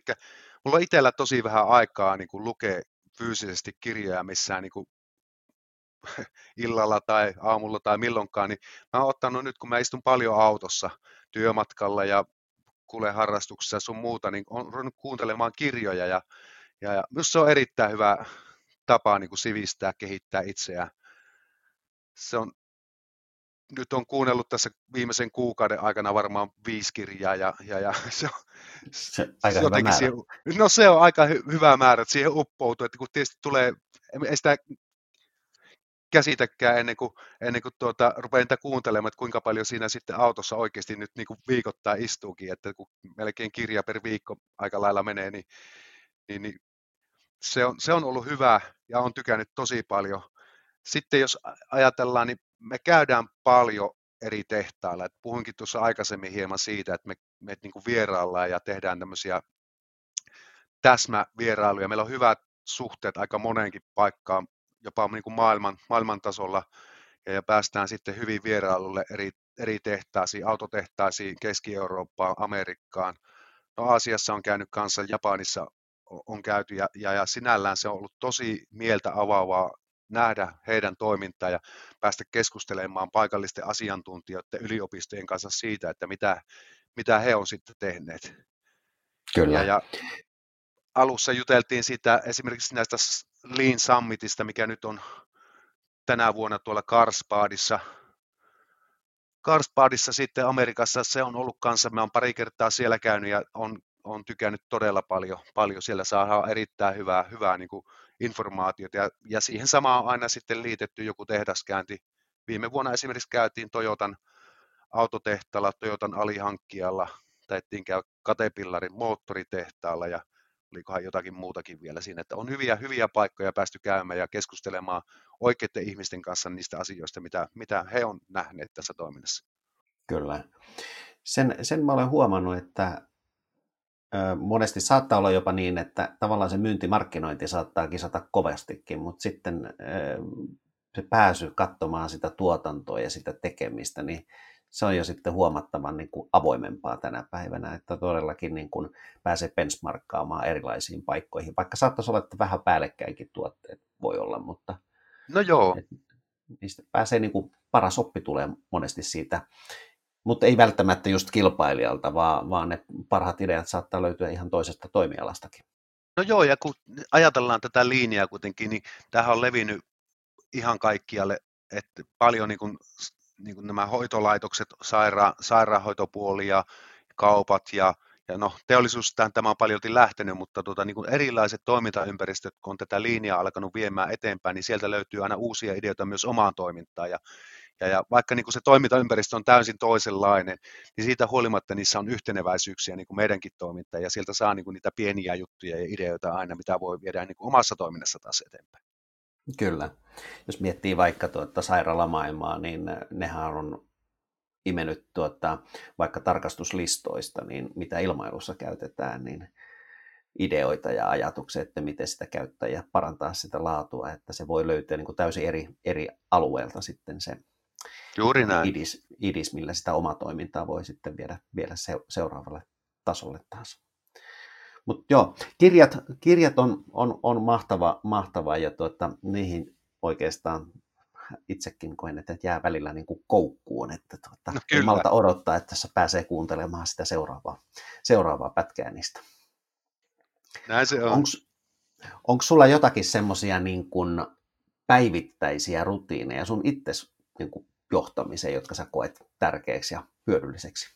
Speaker 2: mulla on itsellä tosi vähän aikaa niin kuin lukea fyysisesti kirjoja missään niin kuin illalla tai aamulla tai milloinkaan, niin mä oon ottanut nyt, kun mä istun paljon autossa työmatkalla ja kuule harrastuksessa sun muuta, niin on ruvennut kuuntelemaan kirjoja ja, ja, ja myös se on erittäin hyvä tapa niin kuin sivistää, kehittää itseään. Se on, nyt on kuunnellut tässä viimeisen kuukauden aikana varmaan viisi kirjaa ja, ja, ja se on,
Speaker 1: se, aika hyvä määrä. Siihen,
Speaker 2: no se on aika hy, hyvä määrä, että siihen uppoutuu, että kun tietysti tulee, ei sitä käsitäkään ennen kuin, ennen kuin tuota, rupean niitä kuuntelemaan, että kuinka paljon siinä sitten autossa oikeasti nyt niin kuin viikoittain istuukin, että kun melkein kirja per viikko aika lailla menee, niin, niin, niin se, on, se on ollut hyvä ja on tykännyt tosi paljon. Sitten jos ajatellaan, niin me käydään paljon eri tehtailla. Et puhuinkin tuossa aikaisemmin hieman siitä, että me, me niin vieraillaan ja tehdään tämmöisiä täsmävierailuja. Meillä on hyvät suhteet aika moneenkin paikkaan jopa niin kuin maailman, maailman tasolla ja, ja päästään sitten hyvin vierailulle eri, eri tehtaisiin, autotehtaisiin, Keski-Eurooppaan, Amerikkaan. No Aasiassa on käynyt kanssa, Japanissa on käyty ja, ja, ja sinällään se on ollut tosi mieltä avaavaa nähdä heidän toimintaa ja päästä keskustelemaan paikallisten asiantuntijoiden yliopistojen kanssa siitä, että mitä, mitä he on sitten tehneet.
Speaker 1: Kyllä.
Speaker 2: Ja, ja alussa juteltiin sitä esimerkiksi näistä Lean Summitista, mikä nyt on tänä vuonna tuolla Karlsbadissa. Karlsbadissa sitten Amerikassa se on ollut kanssa, mä oon pari kertaa siellä käynyt ja on, on tykännyt todella paljon, paljon. Siellä saadaan erittäin hyvää, hyvää niin kuin informaatiota ja, ja siihen samaan on aina sitten liitetty joku tehdaskäänti. Viime vuonna esimerkiksi käytiin Toyotan autotehtaalla, Toyotan alihankkijalla, taittiin käydä Caterpillarin moottoritehtaalla ja olikohan jotakin muutakin vielä siinä, että on hyviä, hyviä paikkoja päästy käymään ja keskustelemaan oikeiden ihmisten kanssa niistä asioista, mitä, mitä he on nähneet tässä toiminnassa.
Speaker 1: Kyllä. Sen, sen mä olen huomannut, että monesti saattaa olla jopa niin, että tavallaan se myyntimarkkinointi saattaa kisata kovastikin, mutta sitten se pääsy katsomaan sitä tuotantoa ja sitä tekemistä, niin se on jo sitten huomattavan niin kuin avoimempaa tänä päivänä, että todellakin niin kuin pääsee benchmarkkaamaan erilaisiin paikkoihin, vaikka saattaisi olla, että vähän päällekkäinkin tuotteet voi olla, mutta
Speaker 2: no joo.
Speaker 1: Et, niistä pääsee niin kuin, paras oppi tulee monesti siitä, mutta ei välttämättä just kilpailijalta, vaan, vaan ne parhaat ideat saattaa löytyä ihan toisesta toimialastakin.
Speaker 2: No joo, ja kun ajatellaan tätä linjaa kuitenkin, niin tämähän on levinnyt ihan kaikkialle, että paljon niin kuin niin kuin nämä hoitolaitokset, saira, sairaanhoitopuoli ja kaupat ja, ja no, teollisuus tämä on paljon lähtenyt, mutta tuota, niin kuin erilaiset toimintaympäristöt, kun on tätä linjaa alkanut viemään eteenpäin, niin sieltä löytyy aina uusia ideoita myös omaan toimintaan. Ja, ja, ja vaikka niin kuin se toimintaympäristö on täysin toisenlainen, niin siitä huolimatta niissä on yhteneväisyyksiä niin kuin meidänkin toimintaan, ja sieltä saa niin kuin niitä pieniä juttuja ja ideoita aina, mitä voi viedä niin kuin omassa toiminnassa taas eteenpäin.
Speaker 1: Kyllä. Jos miettii vaikka tuota sairaalamaailmaa, niin nehän on imennyt tuota, vaikka tarkastuslistoista, niin mitä ilmailussa käytetään, niin ideoita ja ajatuksia, että miten sitä käyttää ja parantaa sitä laatua, että se voi löytyä niin kuin täysin eri, eri alueelta sitten se
Speaker 2: Juuri näin.
Speaker 1: Idis, idis, millä sitä omaa toimintaa voi sitten viedä, viedä seuraavalle tasolle taas. Mutta joo, kirjat, kirjat on, on, on mahtava, mahtava ja tuota, niihin oikeastaan itsekin koen, että jää välillä niin kuin koukkuun, että tuota, no, ei malta odottaa, että tässä pääsee kuuntelemaan sitä seuraavaa, seuraavaa pätkää niistä.
Speaker 2: Näin se on.
Speaker 1: Onko sulla jotakin semmoisia niin kuin päivittäisiä rutiineja sun itses niin kuin johtamiseen, jotka sä koet tärkeäksi ja hyödylliseksi?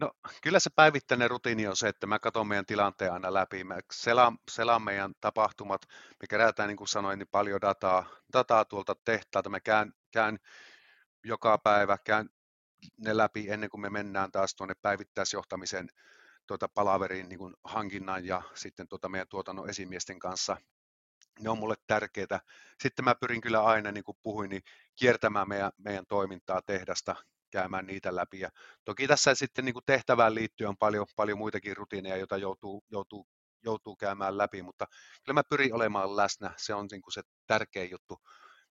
Speaker 2: No kyllä se päivittäinen rutiini on se, että mä katson meidän tilanteen aina läpi. Mä selaan, selaan meidän tapahtumat, me kerätään niin kuin sanoin niin paljon dataa, dataa tuolta tehtaalta. Mä käyn, käyn joka päivä, käyn ne läpi ennen kuin me mennään taas tuonne päivittäisjohtamisen tuota palaveriin niin kuin hankinnan ja sitten tuota meidän tuotannon esimiesten kanssa. Ne on mulle tärkeitä. Sitten mä pyrin kyllä aina, niin kuin puhuin, niin kiertämään meidän, meidän toimintaa tehdasta, käymään niitä läpi. Ja toki tässä sitten niin kuin tehtävään liittyen on paljon, paljon muitakin rutiineja, joita joutuu, joutuu, joutuu käymään läpi, mutta kyllä mä pyrin olemaan läsnä. Se on niin kuin se tärkein juttu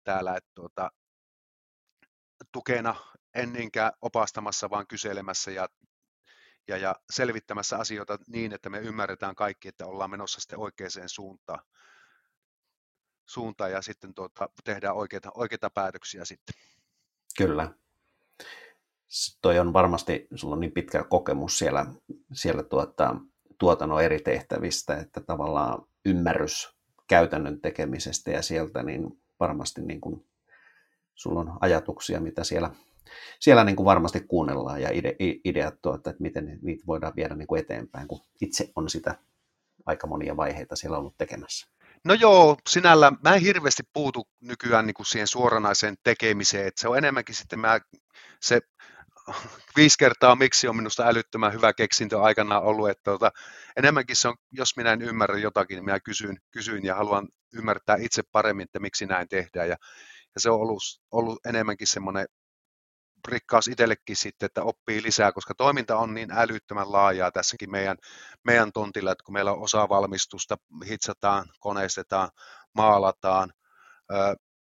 Speaker 2: täällä, että tuota, tukena en niinkään opastamassa, vaan kyselemässä ja, ja, ja selvittämässä asioita niin, että me ymmärretään kaikki, että ollaan menossa sitten oikeaan suuntaan, suuntaan ja sitten tuota, tehdään oikeita, oikeita päätöksiä sitten.
Speaker 1: Kyllä. Toi on varmasti, sulla on niin pitkä kokemus siellä, siellä tuota, tuotannon eri tehtävistä, että tavallaan ymmärrys käytännön tekemisestä ja sieltä, niin varmasti niin kuin sulla on ajatuksia, mitä siellä, siellä niin kuin varmasti kuunnellaan ja ide, ideat, tuota, että miten niitä voidaan viedä niin kuin eteenpäin, kun itse on sitä aika monia vaiheita siellä ollut tekemässä.
Speaker 2: No joo, sinällä mä en hirveästi puutu nykyään niin kuin siihen suoranaiseen tekemiseen, että se on enemmänkin sitten mä, se viisi kertaa miksi on minusta älyttömän hyvä keksintö aikanaan ollut, että tuota, enemmänkin se on, jos minä en ymmärrä jotakin, niin minä kysyn, kysyn ja haluan ymmärtää itse paremmin, että miksi näin tehdään ja ja se on ollut, ollut enemmänkin semmoinen rikkaus itsellekin sitten, että oppii lisää, koska toiminta on niin älyttömän laajaa tässäkin meidän, meidän tontilla, että kun meillä on osa valmistusta, hitsataan, koneistetaan, maalataan,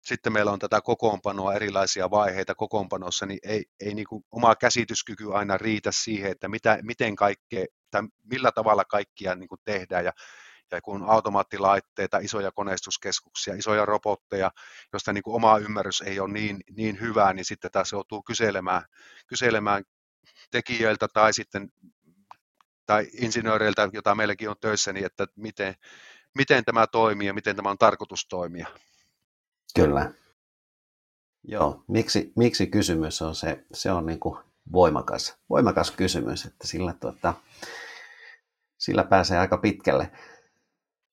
Speaker 2: sitten meillä on tätä kokoonpanoa, erilaisia vaiheita kokoonpanossa, niin ei, ei niin kuin oma käsityskyky aina riitä siihen, että mitä, miten kaikkea, tai millä tavalla kaikkia niin kuin tehdään. Ja ja kun automaattilaitteita, isoja koneistuskeskuksia, isoja robotteja, josta niin kuin oma ymmärrys ei ole niin, niin hyvää, niin sitten taas joutuu kyselemään, kyselemään tekijöiltä tai sitten tai insinööreiltä, jota meilläkin on töissä, niin että miten, miten tämä toimii ja miten tämä on tarkoitus toimia.
Speaker 1: Kyllä. Joo, miksi, miksi kysymys on se, se on niin kuin voimakas, voimakas kysymys, että sillä, tuota, sillä pääsee aika pitkälle.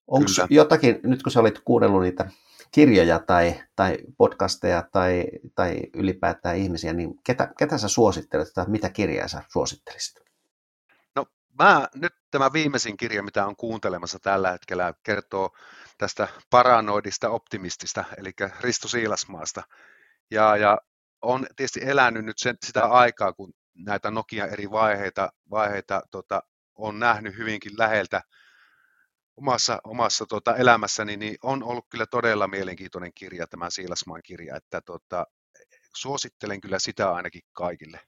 Speaker 1: Onko jotakin, nyt kun sä olit kuunnellut niitä kirjoja tai, tai podcasteja tai, tai ylipäätään ihmisiä, niin ketä, ketä sä suosittelet tai mitä kirjaa sä suosittelisit?
Speaker 2: No mä, nyt tämä viimeisin kirja, mitä on kuuntelemassa tällä hetkellä, kertoo tästä paranoidista optimistista, eli Risto Siilasmaasta. Ja, ja on tietysti elänyt nyt sen, sitä aikaa, kun näitä Nokia eri vaiheita, vaiheita tota, on nähnyt hyvinkin läheltä omassa, omassa tota, elämässäni, niin on ollut kyllä todella mielenkiintoinen kirja, tämä Siilasmaan kirja, että tota, suosittelen kyllä sitä ainakin kaikille,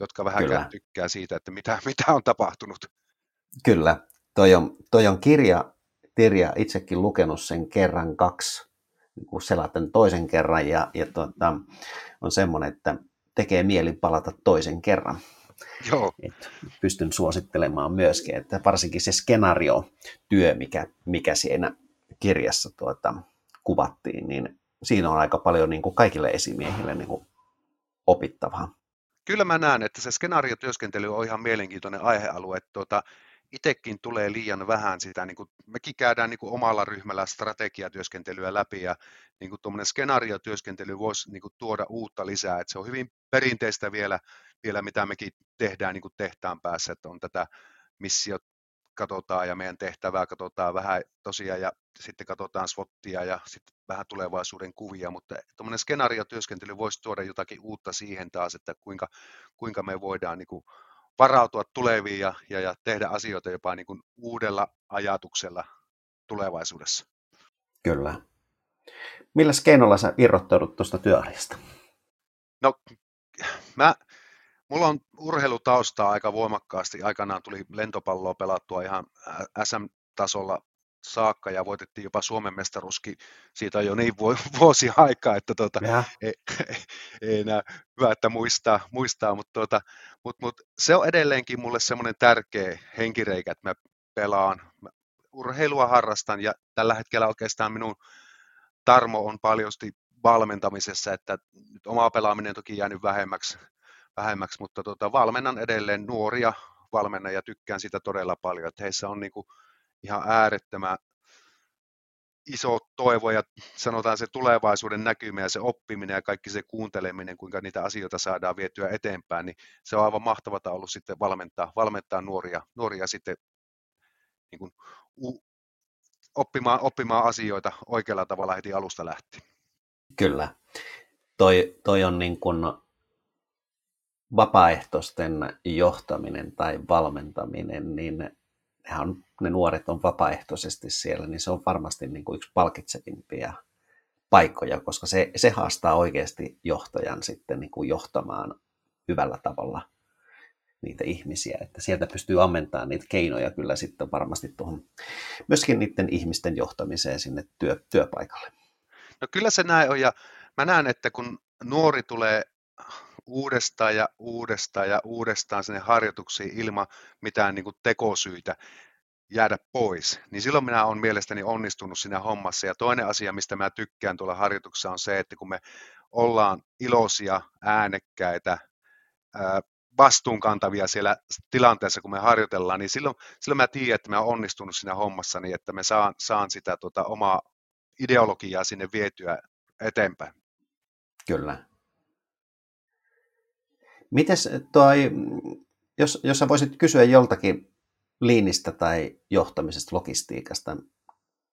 Speaker 2: jotka vähän tykkää siitä, että mitä, mitä on tapahtunut.
Speaker 1: Kyllä, toi on, toi on kirja, kirja, itsekin lukenut sen kerran kaksi, niin kun selatan toisen kerran, ja, ja tota, on semmoinen, että tekee mieli palata toisen kerran.
Speaker 2: Joo.
Speaker 1: Et pystyn suosittelemaan myöskin, että varsinkin se skenaariotyö, mikä, mikä siinä kirjassa tuota, kuvattiin, niin siinä on aika paljon niin kuin kaikille esimiehille niin kuin opittavaa.
Speaker 2: Kyllä mä näen, että se skenaariotyöskentely on ihan mielenkiintoinen aihealue. Tuota, itsekin tulee liian vähän sitä, niin kuin, mekin käydään niin kuin omalla ryhmällä strategiatyöskentelyä läpi ja niin kuin tuommoinen skenaariotyöskentely voisi niin kuin, tuoda uutta lisää, että se on hyvin perinteistä vielä, vielä mitä mekin tehdään niin kuin tehtaan päässä, että on tätä missiot katsotaan ja meidän tehtävää katsotaan vähän tosiaan ja sitten katsotaan SWOTia ja sitten vähän tulevaisuuden kuvia, mutta tuommoinen skenaariotyöskentely voisi tuoda jotakin uutta siihen taas, että kuinka, kuinka me voidaan niin kuin varautua tuleviin ja, ja, ja tehdä asioita jopa niin kuin uudella ajatuksella tulevaisuudessa.
Speaker 1: Kyllä. Millä keinolla sä irrottaudut tuosta työarjesta?
Speaker 2: No, mä, mulla on urheilutaustaa aika voimakkaasti. Aikanaan tuli lentopalloa pelattua ihan SM-tasolla saakka ja voitettiin jopa Suomen mestaruuskin. Siitä on jo niin vuosi aikaa, että tuota, ei, ei, ei enää hyvä, että muistaa, muistaa mutta, tuota, mutta, mutta se on edelleenkin mulle semmoinen tärkeä henkireikä, että mä pelaan. Mä urheilua harrastan ja tällä hetkellä oikeastaan minun tarmo on paljosti valmentamisessa, että nyt oma pelaaminen toki jäänyt vähemmäksi, vähemmäksi, mutta tota, valmennan edelleen nuoria valmentajia, tykkään sitä todella paljon, että heissä on niin kuin ihan äärettömän iso toivo ja sanotaan se tulevaisuuden näkymä ja se oppiminen ja kaikki se kuunteleminen, kuinka niitä asioita saadaan vietyä eteenpäin, niin se on aivan mahtavata ollut sitten valmentaa, valmentaa nuoria, nuoria sitten niin kuin oppimaan, oppimaan asioita oikealla tavalla heti alusta lähtien.
Speaker 1: Kyllä. Toi, toi on niin kuin vapaaehtoisten johtaminen tai valmentaminen, niin nehän ne nuoret on vapaaehtoisesti siellä, niin se on varmasti niin kuin yksi palkitsevimpia paikkoja, koska se, se haastaa oikeasti johtajan sitten niin kuin johtamaan hyvällä tavalla niitä ihmisiä, että sieltä pystyy ammentamaan niitä keinoja kyllä sitten varmasti tuohon myöskin niiden ihmisten johtamiseen sinne työ, työpaikalle.
Speaker 2: No kyllä se näin on ja mä näen, että kun nuori tulee uudestaan ja uudestaan ja uudestaan sinne harjoituksiin ilman mitään niin kuin tekosyitä jäädä pois, niin silloin minä olen mielestäni onnistunut siinä hommassa. Ja toinen asia, mistä mä tykkään tuolla harjoituksessa on se, että kun me ollaan iloisia, äänekkäitä, vastuunkantavia siellä tilanteessa, kun me harjoitellaan, niin silloin, silloin mä tiedän, että mä olen onnistunut siinä hommassa niin, että me saan, saan sitä tota, omaa ideologiaa sinne vietyä eteenpäin.
Speaker 1: Kyllä. Mites toi, jos, jos sä voisit kysyä joltakin liinistä tai johtamisesta, logistiikasta,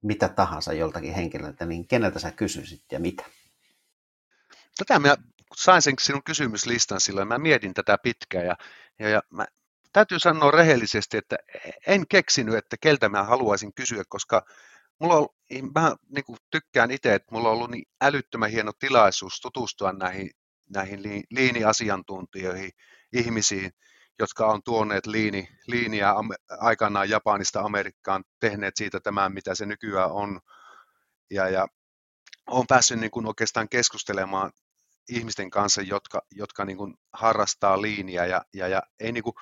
Speaker 1: mitä tahansa joltakin henkilöltä, niin keneltä sä kysyisit ja mitä?
Speaker 2: Tätä minä sain sen sinun kysymyslistan silloin, mä mietin tätä pitkään ja, ja, ja mä, täytyy sanoa rehellisesti, että en keksinyt, että keltä mä haluaisin kysyä, koska mulla on, mä niin tykkään itse, että mulla on ollut niin älyttömän hieno tilaisuus tutustua näihin, näihin liiniasiantuntijoihin, ihmisiin, jotka on tuoneet liini, liiniä aikanaan Japanista Amerikkaan, tehneet siitä tämän, mitä se nykyään on. Ja, ja olen päässyt niin kuin oikeastaan keskustelemaan ihmisten kanssa, jotka, jotka niin kuin harrastaa liiniä ja, ja, ja ei, niin kuin,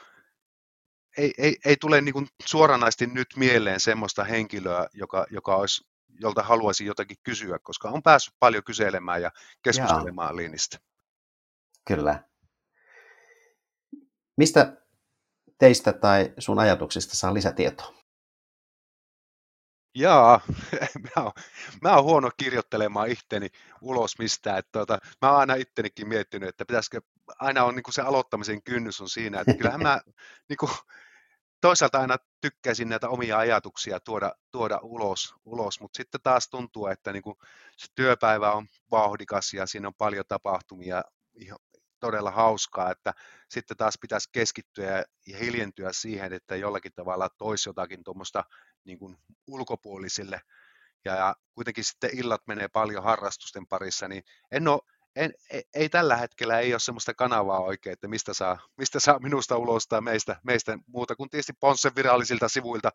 Speaker 2: ei, ei, ei tule niin kuin suoranaisesti nyt mieleen semmoista henkilöä, joka, joka olisi, jolta haluaisi jotakin kysyä, koska on päässyt paljon kyselemään ja keskustelemaan Jaa. liinistä.
Speaker 1: Kyllä. Mistä teistä tai sun ajatuksista saa lisätietoa?
Speaker 2: Jaa, mä oon, mä oon huono kirjoittelemaan itteni ulos mistään. Että tuota, mä oon aina ittenikin miettinyt, että pitäisikö, aina on niin kuin se aloittamisen kynnys on siinä, että kyllähän mä niin kuin, toisaalta aina tykkäisin näitä omia ajatuksia tuoda, tuoda ulos, ulos, mutta sitten taas tuntuu, että niin kuin se työpäivä on vauhdikas ja siinä on paljon tapahtumia, todella hauskaa, että sitten taas pitäisi keskittyä ja hiljentyä siihen, että jollakin tavalla toisi jotakin tuommoista niin kuin ulkopuolisille. Ja, ja kuitenkin sitten illat menee paljon harrastusten parissa, niin en ole, en, ei, ei tällä hetkellä ei ole sellaista kanavaa oikein, että mistä saa, mistä saa minusta ulos tai meistä, meistä muuta kuin tietysti Ponssen virallisilta sivuilta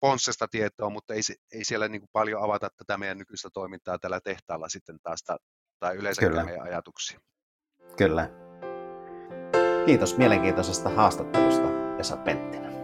Speaker 2: Ponssesta tietoa, mutta ei, ei siellä niin kuin paljon avata tätä meidän nykyistä toimintaa tällä tehtaalla sitten taas tai yleensä meidän ajatuksia.
Speaker 1: Kyllä. Kiitos mielenkiintoisesta haastattelusta, Esa Penttinen.